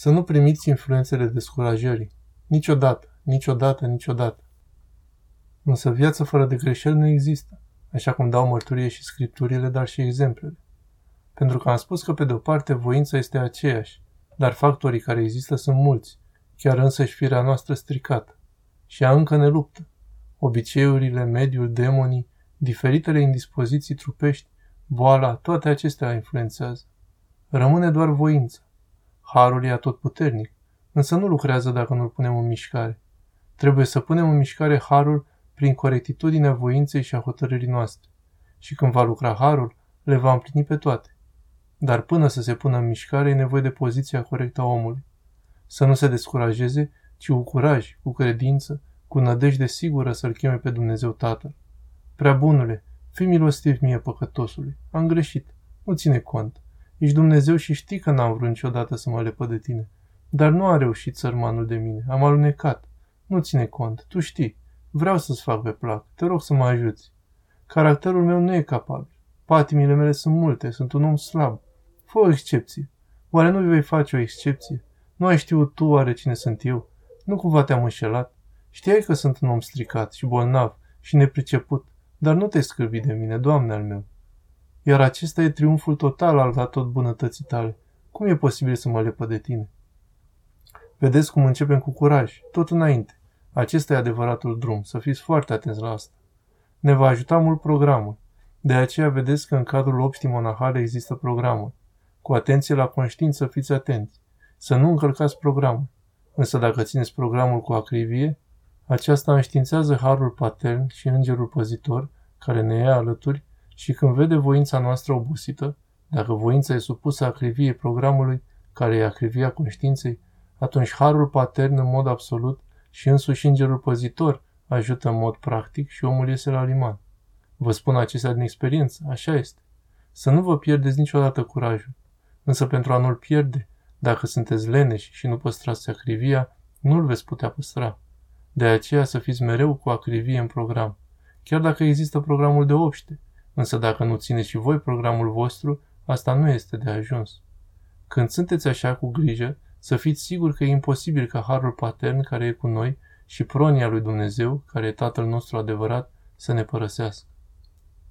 Să nu primiți influențele descurajării. Niciodată, niciodată, niciodată. Însă viața fără de greșeli nu există, așa cum dau mărturie și scripturile, dar și exemplele. Pentru că am spus că, pe de o parte, voința este aceeași, dar factorii care există sunt mulți, chiar însă și firea noastră stricată. Și ea încă ne luptă. Obiceiurile, mediul, demonii, diferitele indispoziții trupești, boala, toate acestea influențează. Rămâne doar voința. Harul e puternic, însă nu lucrează dacă nu-l punem în mișcare. Trebuie să punem în mișcare harul prin corectitudinea voinței și a hotărârii noastre. Și când va lucra harul, le va împlini pe toate. Dar până să se pună în mișcare e nevoie de poziția corectă a omului. Să nu se descurajeze, ci cu curaj, cu credință, cu nădejde sigură să-L cheme pe Dumnezeu Tatăl. Prea bunule, fii milostiv mie păcătosului. Am greșit. Nu ține cont. Ești Dumnezeu și știi că n-am vrut niciodată să mă lepă de tine. Dar nu a reușit sărmanul de mine. Am alunecat. Nu ține cont. Tu știi. Vreau să-ți fac pe plac. Te rog să mă ajuți. Caracterul meu nu e capabil. Patimile mele sunt multe. Sunt un om slab. Fă o excepție. Oare nu vei face o excepție? Nu ai știut tu oare cine sunt eu? Nu cumva te-am înșelat? Știai că sunt un om stricat și bolnav și nepriceput, dar nu te scârbi de mine, Doamne al meu. Iar acesta e triumful total al tot bunătății tale. Cum e posibil să mă lepă de tine? Vedeți cum începem cu curaj, tot înainte. Acesta e adevăratul drum, să fiți foarte atenți la asta. Ne va ajuta mult programul. De aceea vedeți că în cadrul obștii monahale există programul. Cu atenție la conștiință fiți atenți. Să nu încălcați programul. Însă dacă țineți programul cu acrivie, aceasta înștiințează harul patern și îngerul păzitor, care ne ia alături, și când vede voința noastră obosită, dacă voința e supusă acriviei programului, care e acrivia conștiinței, atunci harul patern în mod absolut și însuși îngerul păzitor ajută în mod practic și omul iese la liman. Vă spun acestea din experiență, așa este. Să nu vă pierdeți niciodată curajul. Însă pentru a nu-l pierde, dacă sunteți leneși și nu păstrați acrivia, nu-l veți putea păstra. De aceea să fiți mereu cu acrivie în program. Chiar dacă există programul de obște, însă dacă nu țineți și voi programul vostru, asta nu este de ajuns. Când sunteți așa cu grijă, să fiți siguri că e imposibil ca Harul Patern care e cu noi și pronia lui Dumnezeu, care e Tatăl nostru adevărat, să ne părăsească.